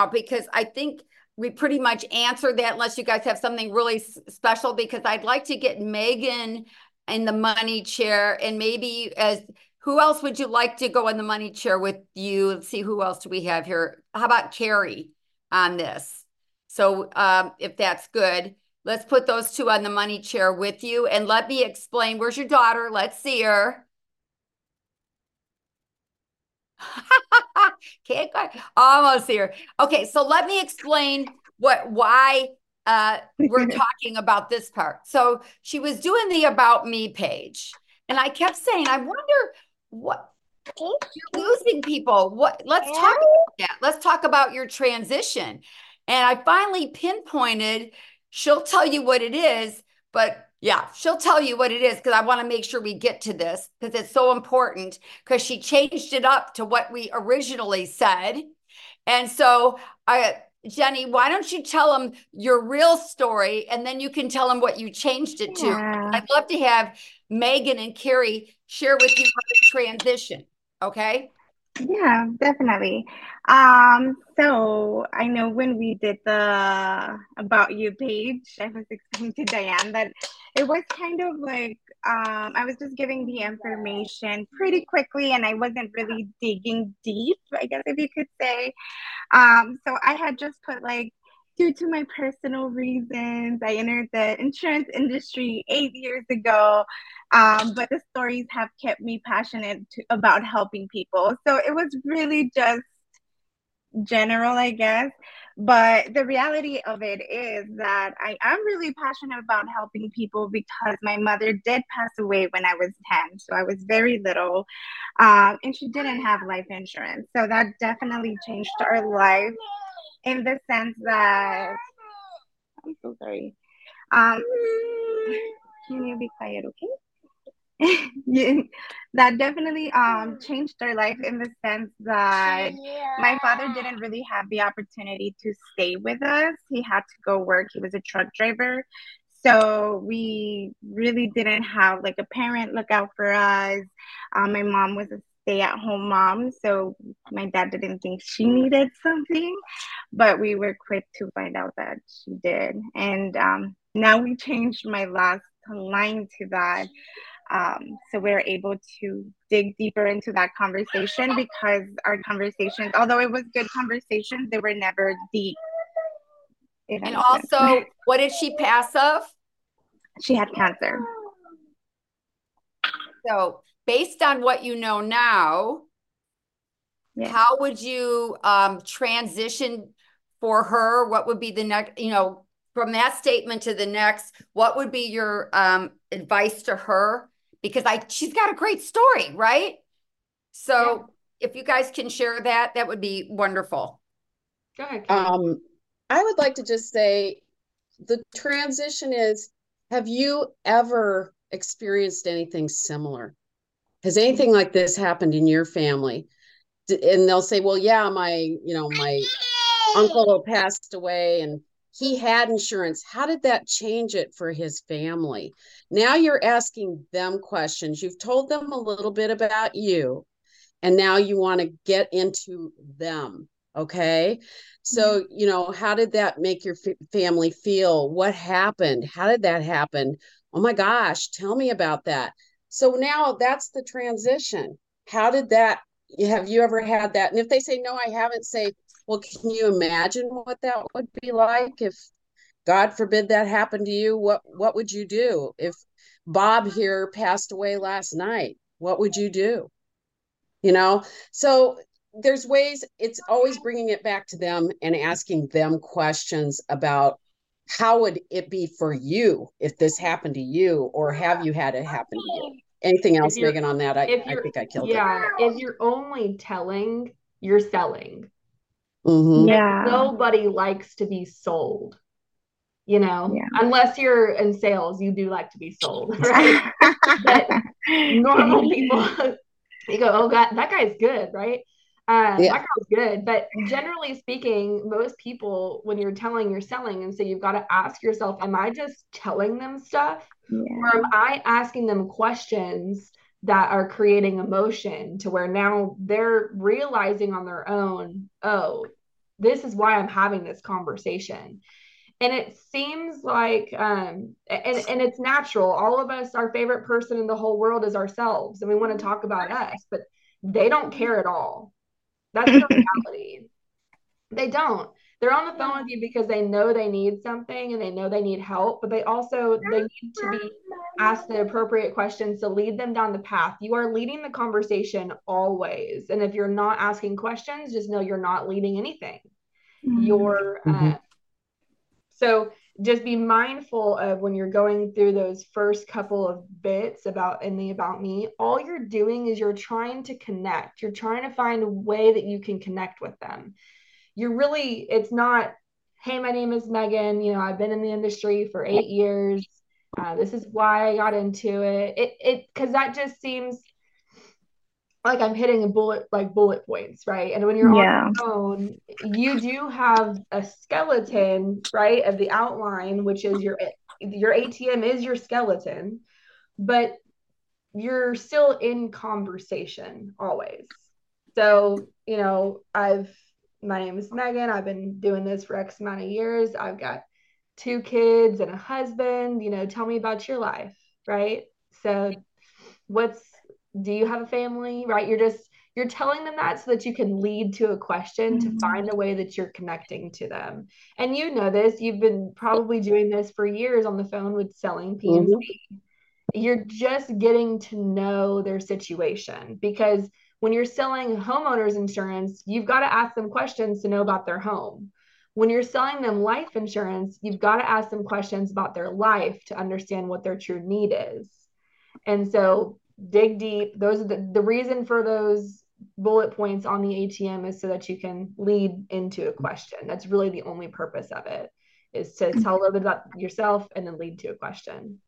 now because I think we pretty much answered that unless you guys have something really s- special because I'd like to get Megan in the money chair and maybe as who else would you like to go in the money chair with you? Let's see who else do we have here. How about Carrie on this? So um, if that's good, let's put those two on the money chair with you and let me explain. Where's your daughter? Let's see her. Can't quite, almost here. Okay, so let me explain what why uh, we're talking about this part. So she was doing the about me page, and I kept saying, I wonder what you're losing people. What let's talk about that. Let's talk about your transition. And I finally pinpointed, she'll tell you what it is, but yeah, she'll tell you what it is because I want to make sure we get to this because it's so important because she changed it up to what we originally said. And so I Jenny, why don't you tell them your real story and then you can tell them what you changed it to. I'd love to have Megan and Carrie share with you how to transition. Okay. Yeah, definitely. Um, so I know when we did the about you page, I was explaining to Diane that it was kind of like um, I was just giving the information pretty quickly and I wasn't really digging deep, I guess if you could say. Um, so I had just put like due to my personal reasons, I entered the insurance industry eight years ago. Um, but the stories have kept me passionate to, about helping people. So it was really just general, I guess. But the reality of it is that I am really passionate about helping people because my mother did pass away when I was 10. So I was very little. Um, and she didn't have life insurance. So that definitely changed our life in the sense that I'm so sorry. Um, can you be quiet, okay? yeah, that definitely um changed their life in the sense that my father didn't really have the opportunity to stay with us. He had to go work. He was a truck driver. So we really didn't have like a parent look out for us. Um, my mom was a stay at home mom. So my dad didn't think she needed something, but we were quick to find out that she did. And um, now we changed my last line to that. Um, so we're able to dig deeper into that conversation because our conversations, although it was good conversations, they were never deep. And also, what did she pass of? She had cancer. So, based on what you know now, Yeah. how would you um, transition for her? What would be the next, you know, from that statement to the next, what would be your um, advice to her? Because I, she's got a great story, right? So, if you guys can share that, that would be wonderful. Go ahead. Kate. Um, I would like to just say the transition is, have you ever experienced anything similar? Has anything like this happened in your family? And they'll say, well, yeah, my, you know, my uncle passed away and he had insurance. How did that change it for his family? Now you're asking them questions. You've told them a little bit about you, and now you want to get into them. Okay. So, mm-hmm. you know, how did that make your f- family feel? What happened? How did that happen? Oh my gosh, tell me about that. So now that's the transition. How did that? Have you ever had that? And if they say no, I haven't, say, well, can you imagine what that would be like if God forbid that happened to you? What what would you do if Bob here passed away last night? What would you do? You know, so there's ways. It's always bringing it back to them and asking them questions about how would it be for you if this happened to you, or have you had it happen to you? Anything else, you're- Megan? On that, I, I think I killed it. yeah, if you're only telling, you're selling. Mhm. Yeah. Nobody likes to be sold. You know, Yeah. unless you're in sales, you do like to be sold, right? but normal people, you go, oh God, that guy's good, right? Uh, Yeah. That girl's good. But generally speaking, most people, when you're telling, you're selling. And so you've got to ask yourself, am I just telling them stuff? Yeah. Or am I asking them questions that are creating emotion to where now they're realizing on their own, oh, this is why I'm having this conversation. And it seems like um and, and it's natural. All of us, our favorite person in the whole world is ourselves, and we want to talk about us, but they don't care at all. That's the reality. They don't. They're on the phone with you because they know they need something and they know they need help, but they also they need to be asked the appropriate questions to lead them down the path. You are leading the conversation always. And if you're not asking questions, just know you're not leading anything. Mm-hmm. You're uh, mm-hmm. so just be mindful of when you're going through those first couple of bits about in the about me all you're doing is you're trying to connect. You're trying to find a way that you can connect with them. You're really it's not hey my name is megan. You know i've been in the industry for eight years. Uh, this is why i got into it. It it because that just seems like i'm hitting a bullet like bullet points right and when you're yeah. on the phone you do have a skeleton right of the outline which is your your atm is your skeleton but you're still in conversation always so you know i've my name is Megan. I've been doing this for X amount of years. I've got two kids and a husband. You know, tell me about your life, right? So, what's do you have a family, right? You're just you're telling them that so that you can lead to a question mm-hmm. to find a way that you're connecting to them. And you know this, you've been probably doing this for years on the phone with selling P&C. Mm-hmm. You're just getting to know their situation because when you're selling homeowners insurance, you've got to ask them questions to know about their home. When you're selling them life insurance, you've got to ask them questions about their life to understand what their true need is. And so dig deep. Those are the, the reason for those bullet points on the ATM is so that you can lead into a question. That's really the only purpose of it is to tell a little bit about yourself and then lead to a question.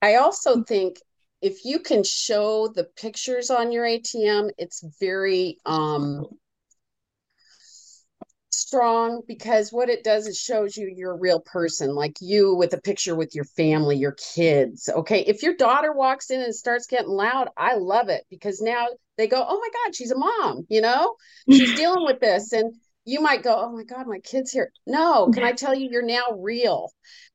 I also think if you can show the pictures on your ATM, it's very um, strong because what it does is shows you you're a real person, like you with a picture with your family, your kids. Okay. If your daughter walks in and starts getting loud, I love it because now they go, Oh my God, she's a mom, you know, she's dealing with this. And you might go, Oh my God, my kid's here. No, can I tell you, you're now real.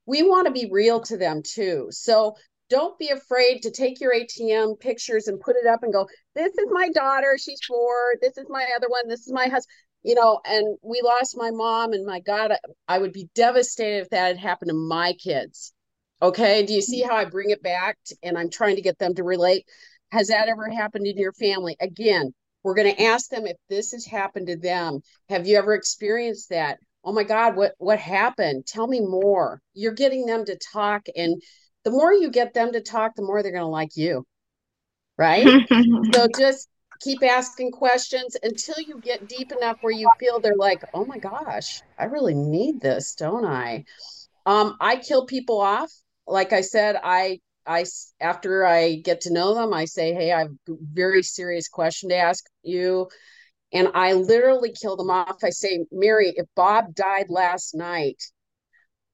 We want to be real to them too. So don't be afraid to take your ATM pictures and put it up and go, this is my daughter, she's four, this is my other one, this is my husband, you know, and we lost my mom, and my God, I would be devastated if that had happened to my kids. Okay. Do you see how I bring it back to, and I'm trying to get them to relate? Has that ever happened in your family? Again, we're going to ask them if this has happened to them. Have you ever experienced that? Oh my God, what what happened? Tell me more. You're getting them to talk and the more you get them to talk, the more they're going to like you. Right. so just keep asking questions until you get deep enough where you feel they're like, oh my gosh, I really need this, don't I? Um, I kill people off. Like I said, I I after I get to know them, I say, "Hey, I have a very serious question to ask you," and I literally kill them off. I say, "Mary, if Bob died last night,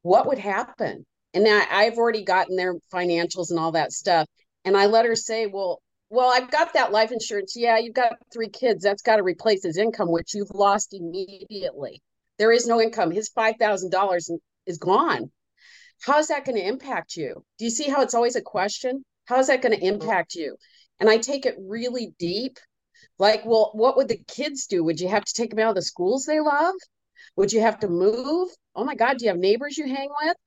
what would happen?" and I, I've already gotten their financials and all that stuff. And I let her say, well, well, I've got that life insurance. Yeah, you've got three kids. That's got to replace his income, which you've lost immediately. There is no income. His $5,000 is gone. How is that going to impact you? Do you see how it's always a question? How is that going to mm-hmm. impact you? And I take it really deep. Like, well, what would the kids do? Would you have to take them out of the schools they love? Would you have to move? Oh my God, do you have neighbors you hang with?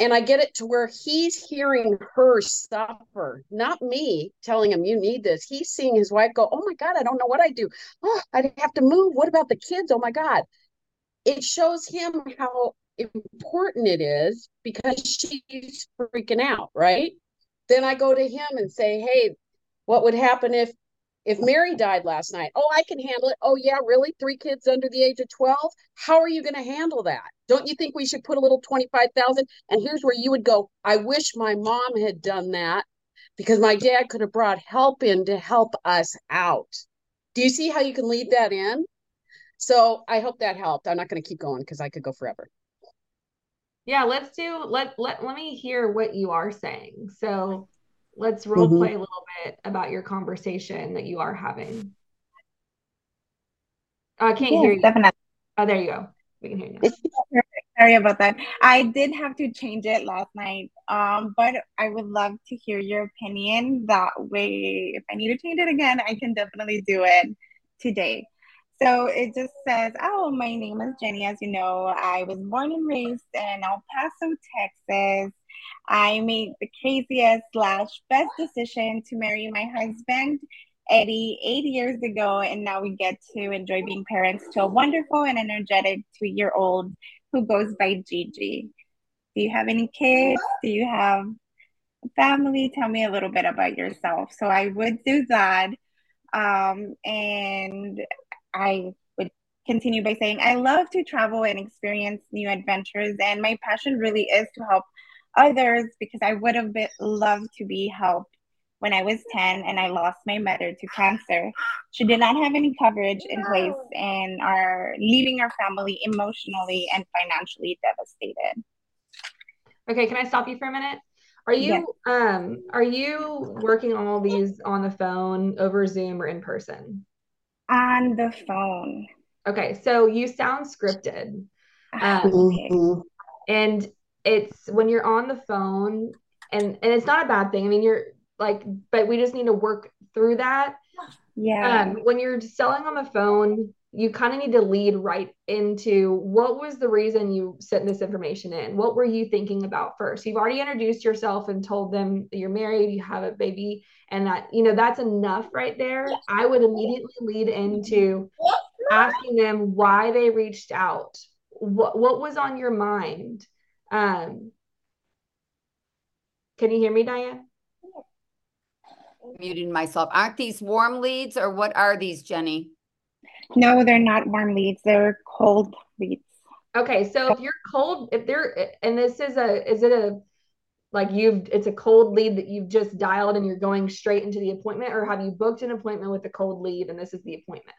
And I get it to where he's hearing her suffer, not me telling him you need this. He's seeing his wife go, "Oh my god, I don't know what I do. Oh, I'd have to move. What about the kids? Oh my god." It shows him how important it is because she's freaking out, right? Then I go to him and say, "Hey, what would happen if if Mary died last night, oh, I can handle it. Oh, yeah, really? Three kids under the age of 12? How are you going to handle that? Don't you think we should put a little 25,000? And here's where you would go, I wish my mom had done that because my dad could have brought help in to help us out. Do you see how you can lead that in? So I hope that helped. I'm not going to keep going because I could go forever. Yeah, let's do let let let me hear what you are saying. So let's role mm-hmm. play a little bit about your conversation that you are having. Oh, I can't hear you. Definitely. Oh, there you go. We can hear you. Now. Sorry about that. I did have to change it last night. Um, but I would love to hear your opinion. That way, if I need to change it again, I can definitely do it today. So it just says, Oh, my name is Jenny. As you know, I was born and raised in El Paso, Texas. I made the craziest slash best decision to marry my husband, Eddie, eight years ago, and now we get to enjoy being parents to a wonderful and energetic two year old who goes by Gigi. Do you have any kids? Do you have a family? Tell me a little bit about yourself. So I would do that. Um, and I would continue by saying, I love to travel and experience new adventures. And my passion really is to help others because I would have been, loved to be helped when I was 10 and I lost my mother to cancer. She did not have any coverage in place and are leaving our family emotionally and financially devastated. Okay, can I stop you for a minute? Are you yes. um are you working all these on the phone, over Zoom or in person? On the phone. Okay, so you sound scripted. Um, mm-hmm. and it's when you're on the phone and and it's not a bad thing. I mean, you're like but we just need to work through that. Yeah. Um, when you're selling on the phone you kind of need to lead right into what was the reason you sent this information in? What were you thinking about first? You've already introduced yourself and told them you're married you have a baby and that you know that's enough right there. I would immediately lead into asking them why they reached out. What what was on your mind um can you hear me diane muting myself. Aren't these warm leads or what are these, Jenny? No, they're not warm leads. They're cold leads. Okay, so if you're cold, if they're and this is a is it a like you've it's a cold lead that you've just dialed and you're going straight into the appointment or have you booked an appointment with a cold lead and this is the appointment?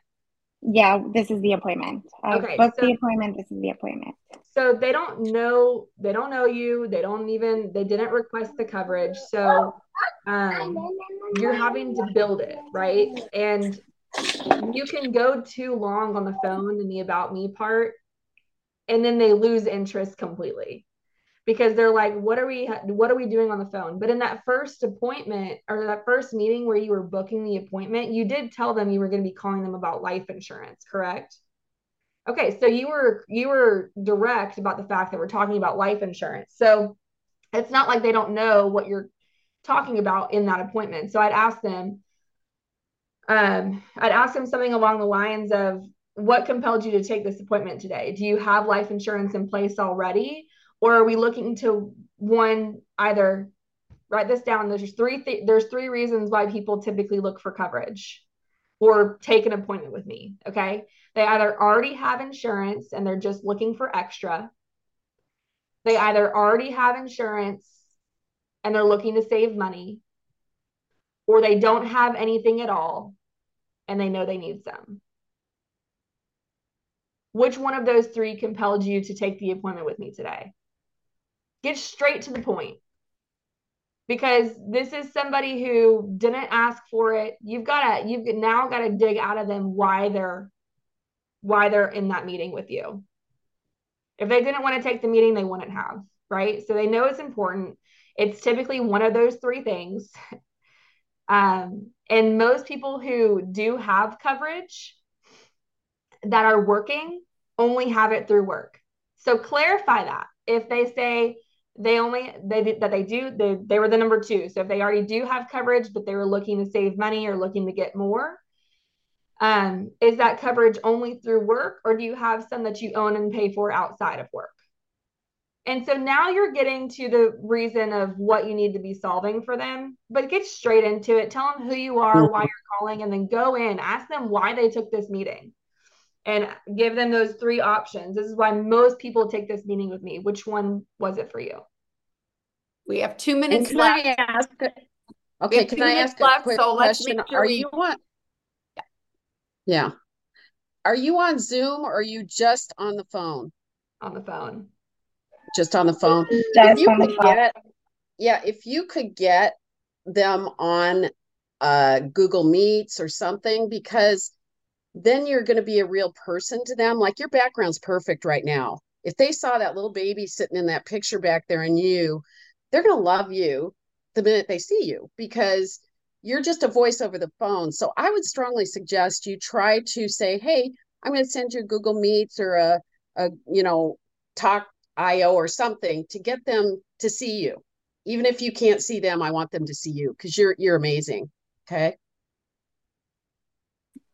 Yeah, this is the appointment. I okay, booked so, the appointment. This is the appointment. So they don't know. They don't know you. They don't even. They didn't request the coverage. So um, you're having to build it, right? And you can go too long on the phone in the about me part, and then they lose interest completely because they're like what are we what are we doing on the phone? But in that first appointment or that first meeting where you were booking the appointment you did tell them you were going to be calling them about life insurance correct? Okay so you were you were direct about the fact that we're talking about life insurance. So it's not like they don't know what you're talking about in that appointment. So i'd ask them um i'd ask them something along the lines of what compelled you to take this appointment today? Do you have life insurance in place already or are we looking to one either write this down there's three th- there's three reasons why people typically look for coverage or take an appointment with me okay? They either already have insurance and they're just looking for extra. They either already have insurance and they're looking to save money or they don't have anything at all and they know they need some. Which one of those three compelled you to take the appointment with me today Get straight to the point. Because this is somebody who didn't ask for it. You've got to you've now got to dig out of them why they're why they're in that meeting with you. If they didn't want to take the meeting, they wouldn't have, right? So they know it's important. It's typically one of those three things. Um, and most people who do have coverage that are working only have it through work. So clarify that. If they say, they only they that they do they they were the number two. So if they already do have coverage, but they were looking to save money or looking to get more, um, is that coverage only through work, or do you have some that you own and pay for outside of work? And so now you're getting to the reason of what you need to be solving for them, but get straight into it. Tell them who you are, why you're calling, and then go in, ask them why they took this meeting and give them those three options. This is why most people take this meeting with me. Which one was it for you? We have two minutes can left. I ask, okay, can I ask left, a quick so question? Sure are we... you on? Yeah. yeah. Are you on Zoom or are you just on the phone? On the phone. Just on the phone. Just if you could get, yeah, if you could get them on uh, Google Meets or something, because then you're going to be a real person to them. Like your background's perfect right now. If they saw that little baby sitting in that picture back there and you, they're going to love you the minute they see you because you're just a voice over the phone. So I would strongly suggest you try to say, "Hey, I'm going to send you Google Meets or a, a you know, Talk IO or something to get them to see you. Even if you can't see them, I want them to see you because you're you're amazing. Okay.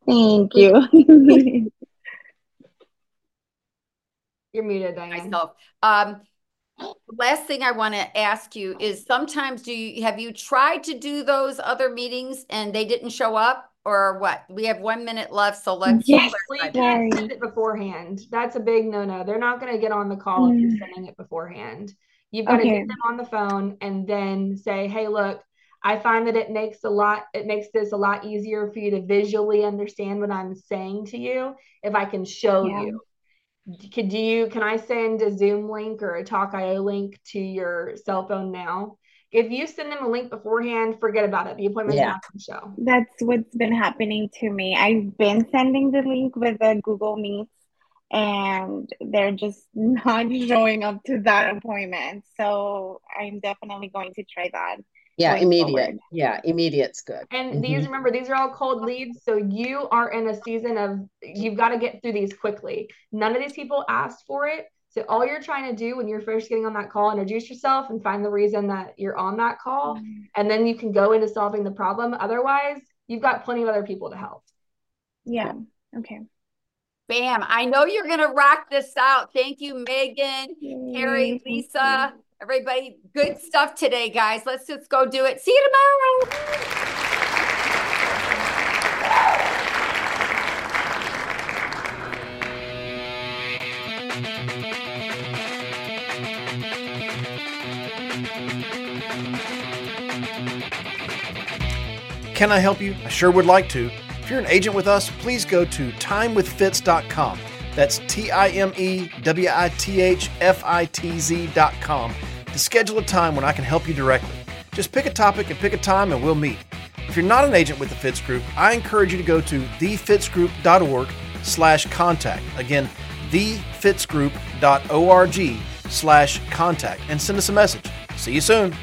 Thank you. You're muted, Diane. myself. Um, last thing I want to ask you is sometimes do you have you tried to do those other meetings and they didn't show up or what? We have one minute left, so let's Yes, Well, you clarify that. can't send it beforehand. That's a big no-no. They're not going to get on the call if you're Mm. sending it beforehand. You've got to Okay. get them on the phone and then say, "Hey, look, I find that it makes a lot it makes this a lot easier for you to visually understand what I'm saying to you if I can show Yeah. you." Could do you can I send a Zoom link or a Talk.io link to your cell phone now? If you send them a link beforehand, forget about it. The appointment Yeah. not show. That's what's been happening to me. I've been sending the link with the Google Meets, and they're just not showing up to that appointment. So I'm definitely going to try that. Yeah, immediate. forward. Yeah, immediate's good. And these, Mhm. remember, these are all cold leads. So you are in a season of, you've got to get through these quickly. None of these people asked for it. So all you're trying to do when you're first getting on that call, introduce yourself and find the reason that you're on that call. And then you can go into solving the problem. Otherwise, you've got plenty of other people to help. Yeah. Okay. Bam. I know you're going to rock this out. Thank you, Megan, Yay, Carrie, thank you. Lisa, everybody. Good stuff today, guys. Let's just go do it. See you tomorrow. Can I help you? I sure would like to. If you're an agent with us, please go to timewithfitz.com. That's T I M E W I T H F I T Z.com to schedule a time when I can help you directly. Just pick a topic and pick a time and we'll meet. If you're not an agent with the Fitz Group, I encourage you to go to thefitzgroup.org slash contact. Again, thefitzgroup.org slash contact and send us a message. See you soon.